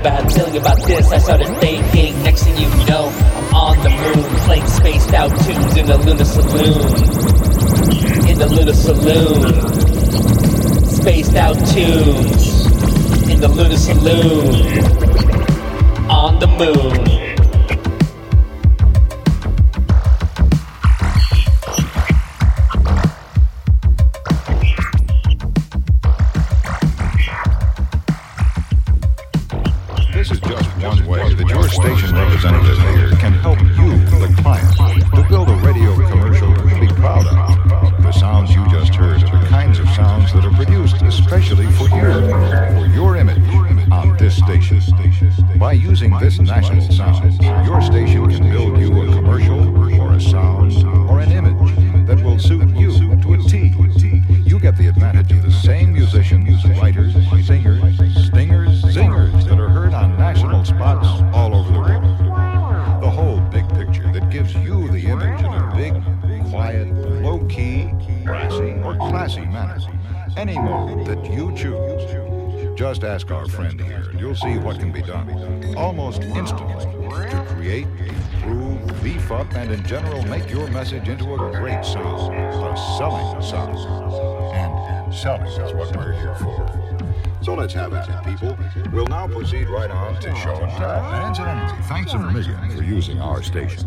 about telling about this. I started thinking. Next thing you know, I'm on the moon, playing spaced out tunes in the lunar saloon. In the lunar saloon, spaced out tunes in the lunar saloon. On the moon. to show and tell. Thanks a million for using our station.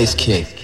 The bass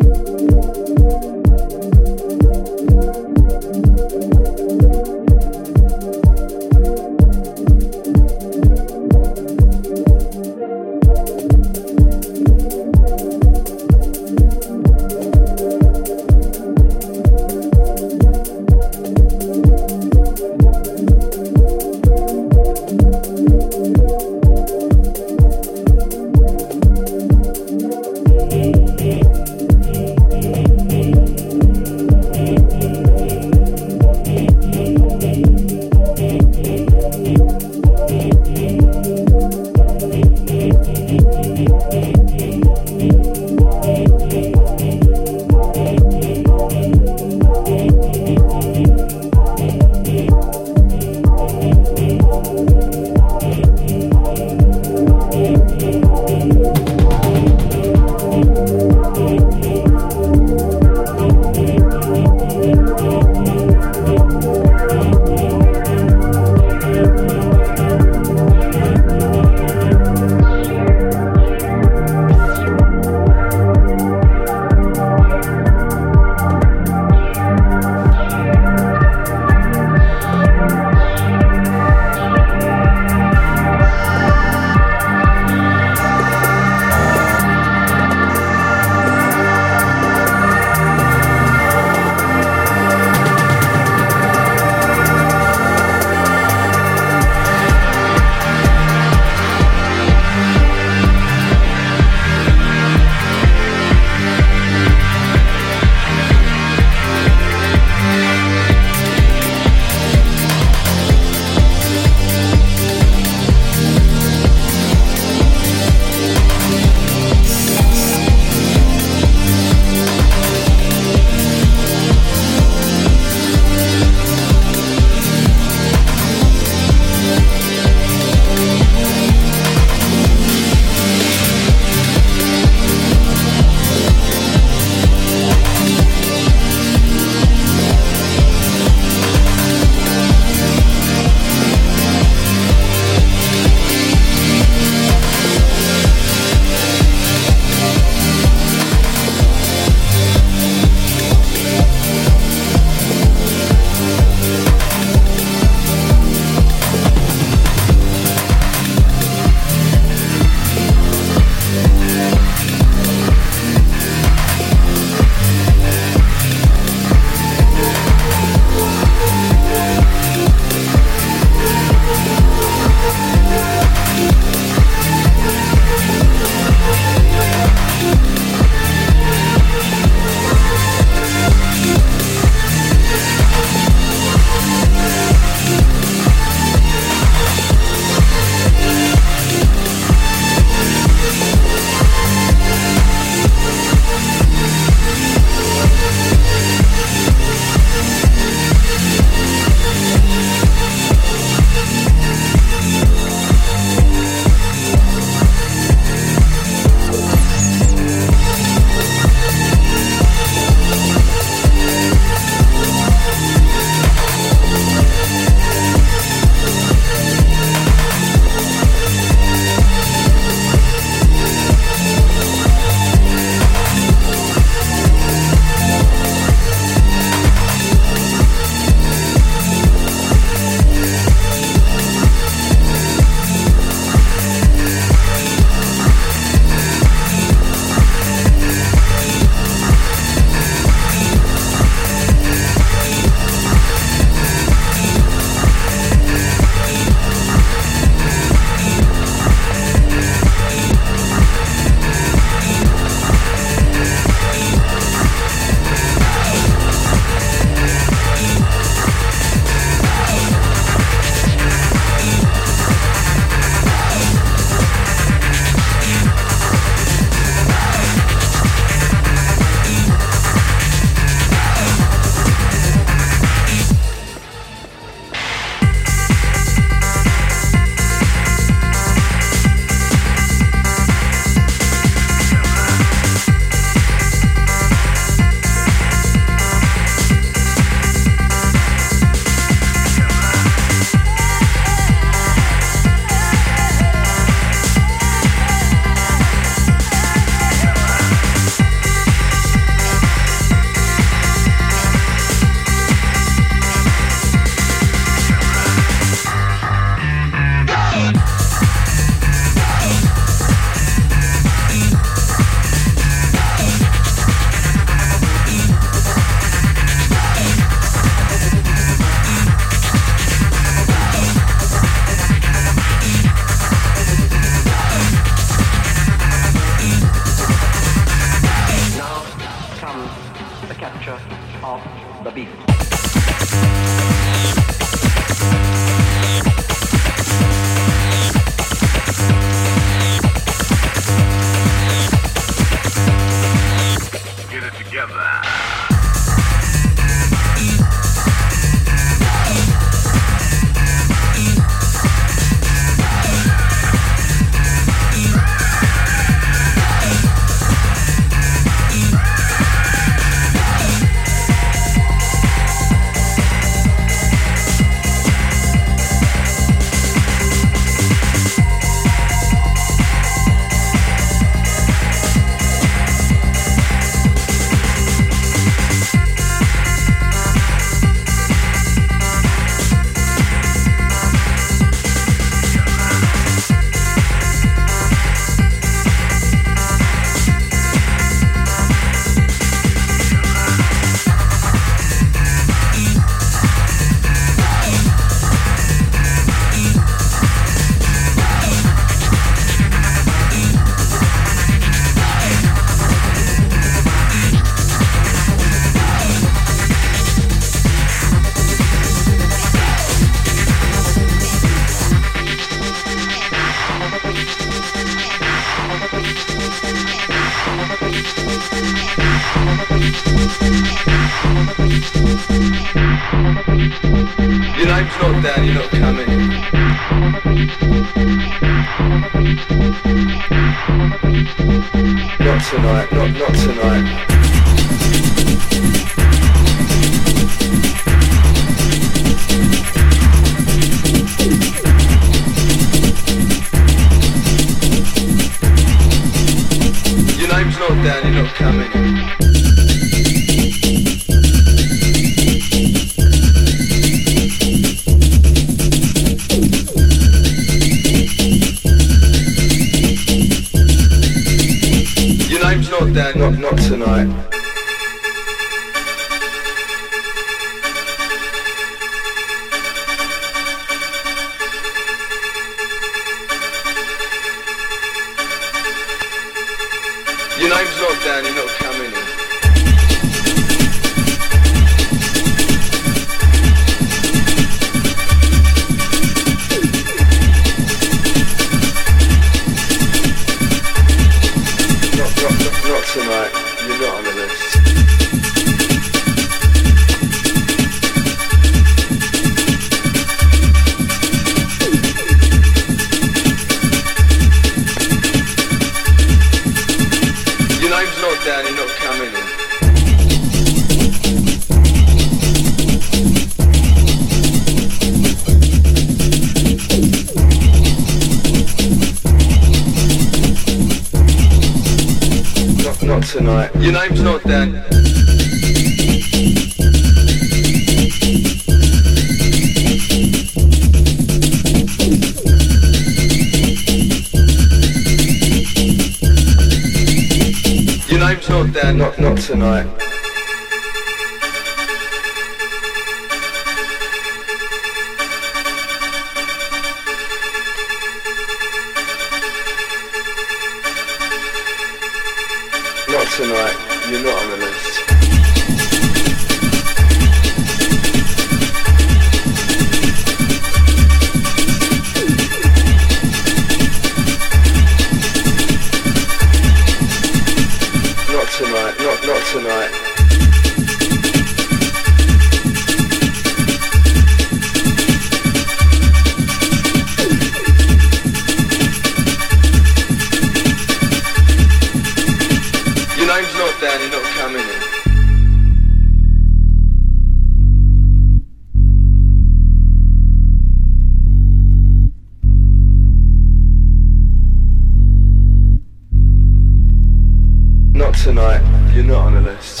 tonight, you're not on the list.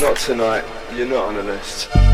Not tonight, you're not on the list.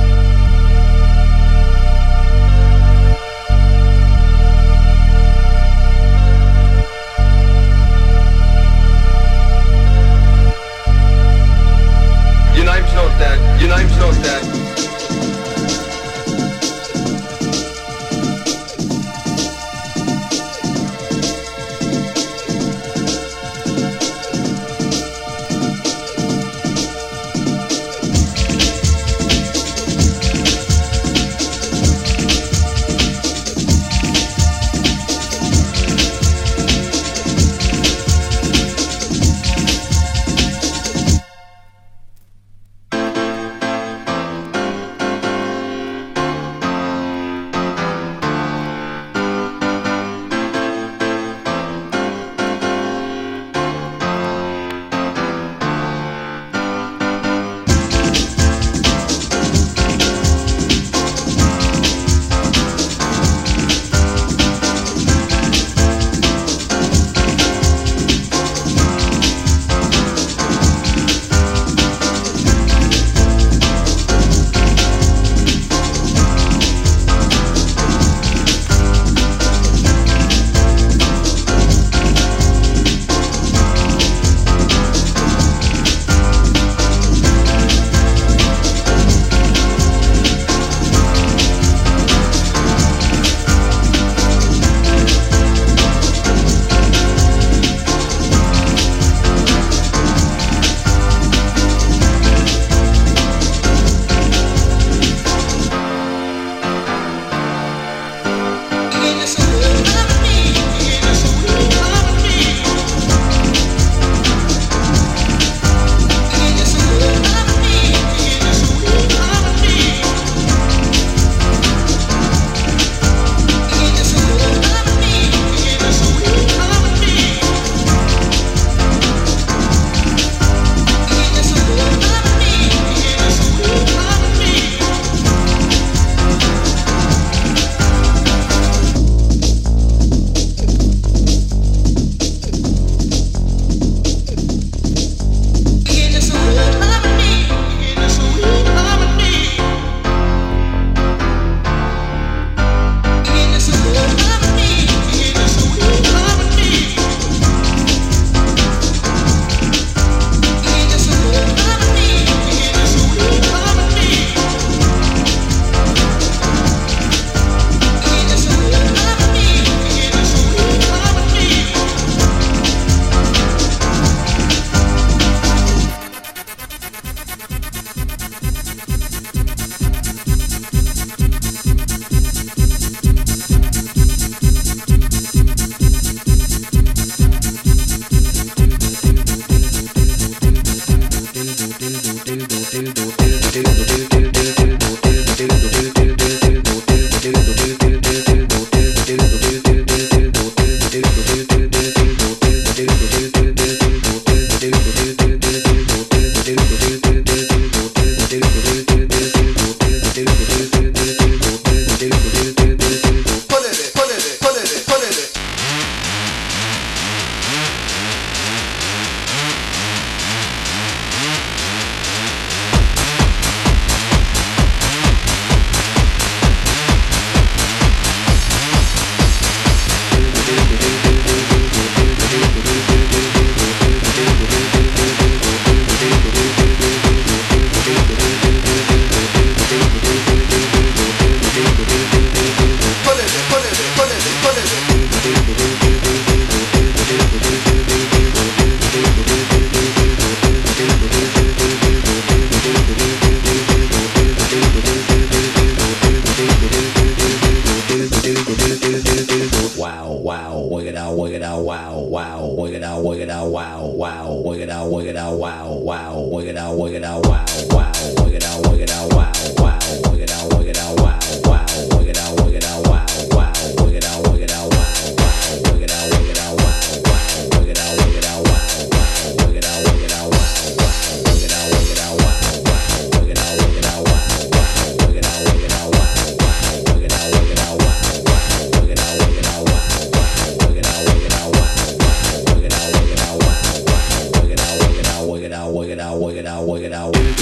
now.